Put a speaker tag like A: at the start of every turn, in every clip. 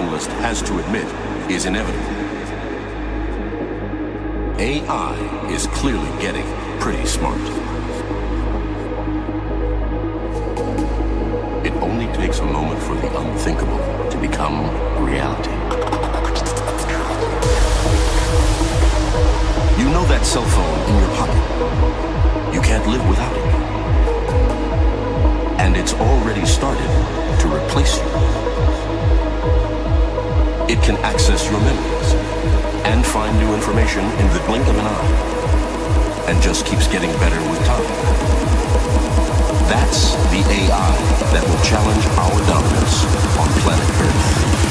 A: nationalist keeps getting better with time. That's the AI that will challenge our dominance on planet Earth.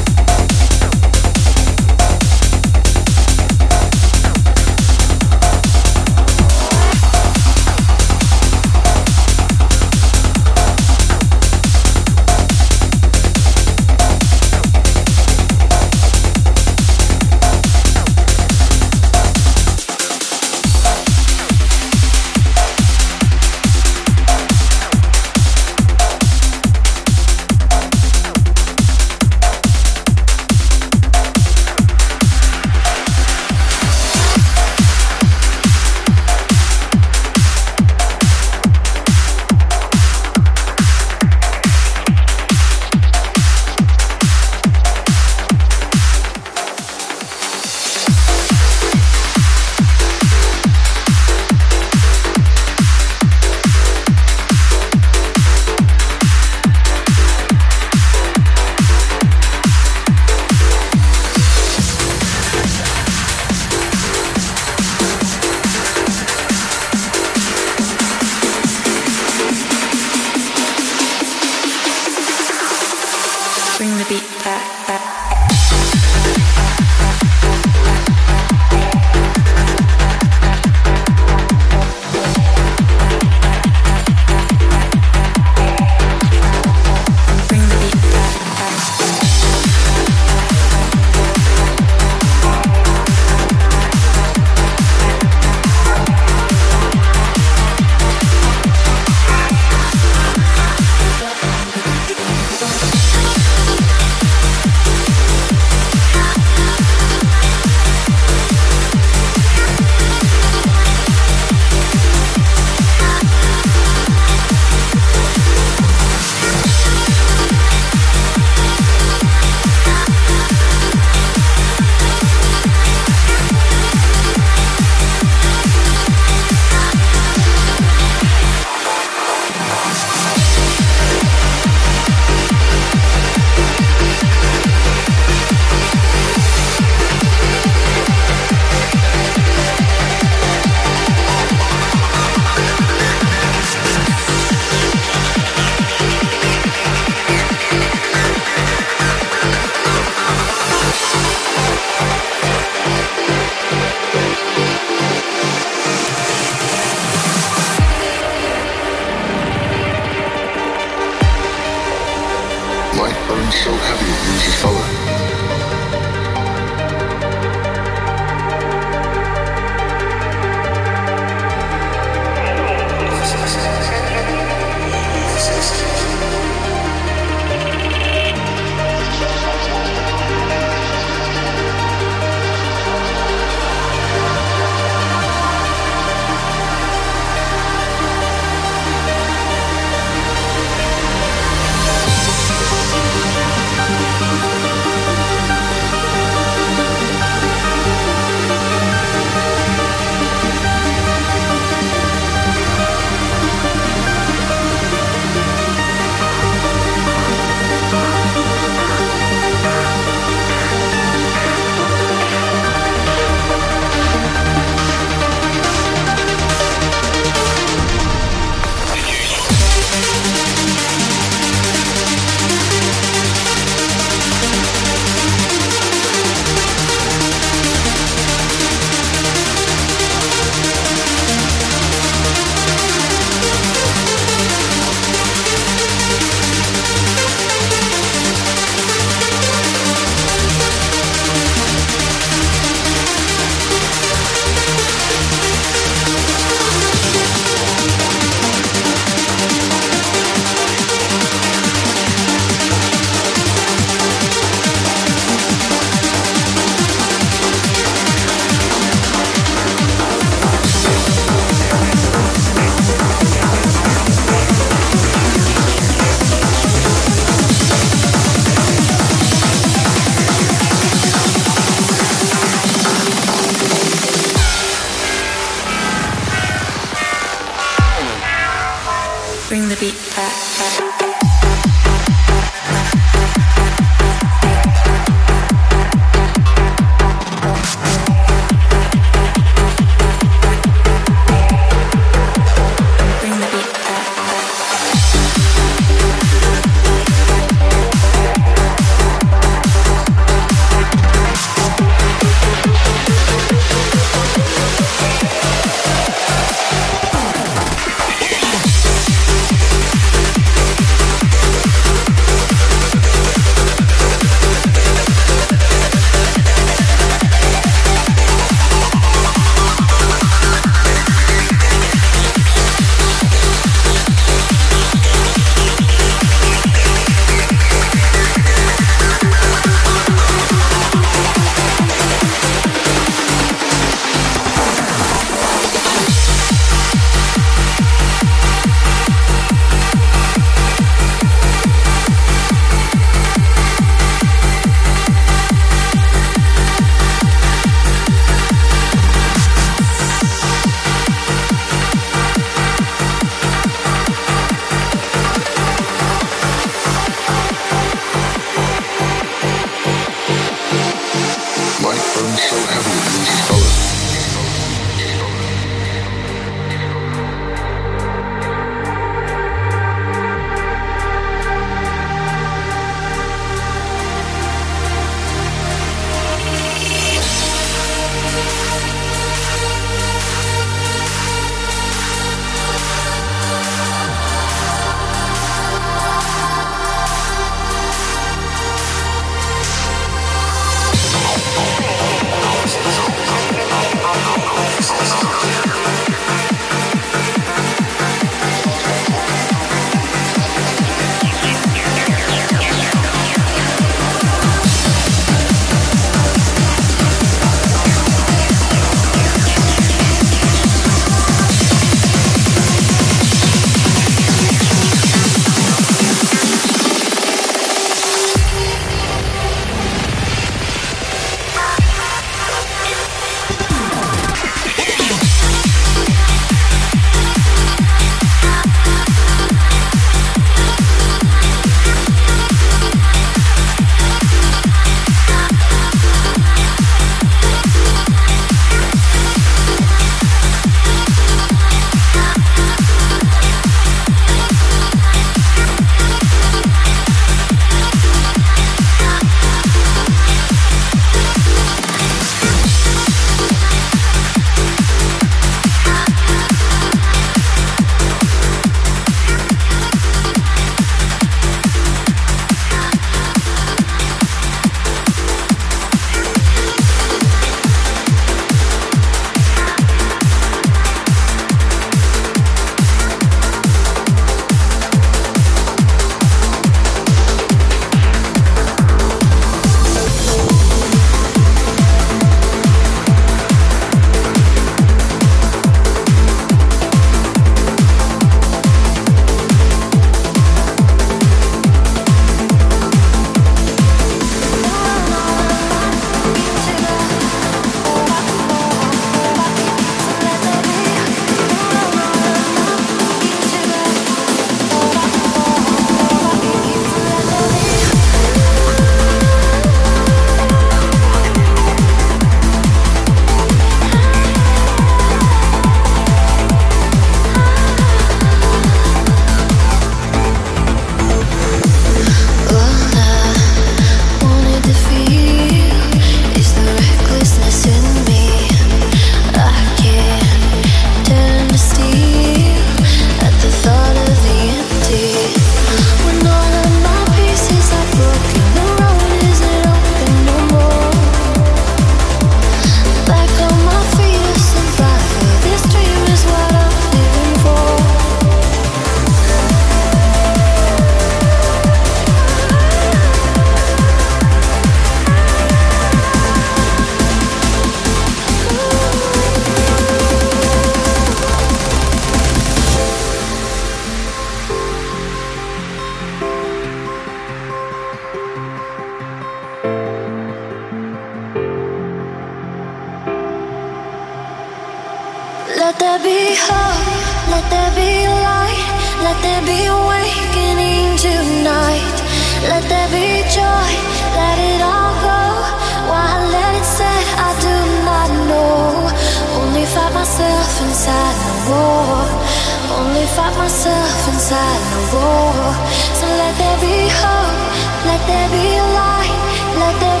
B: So let there be hope, let there be light, let there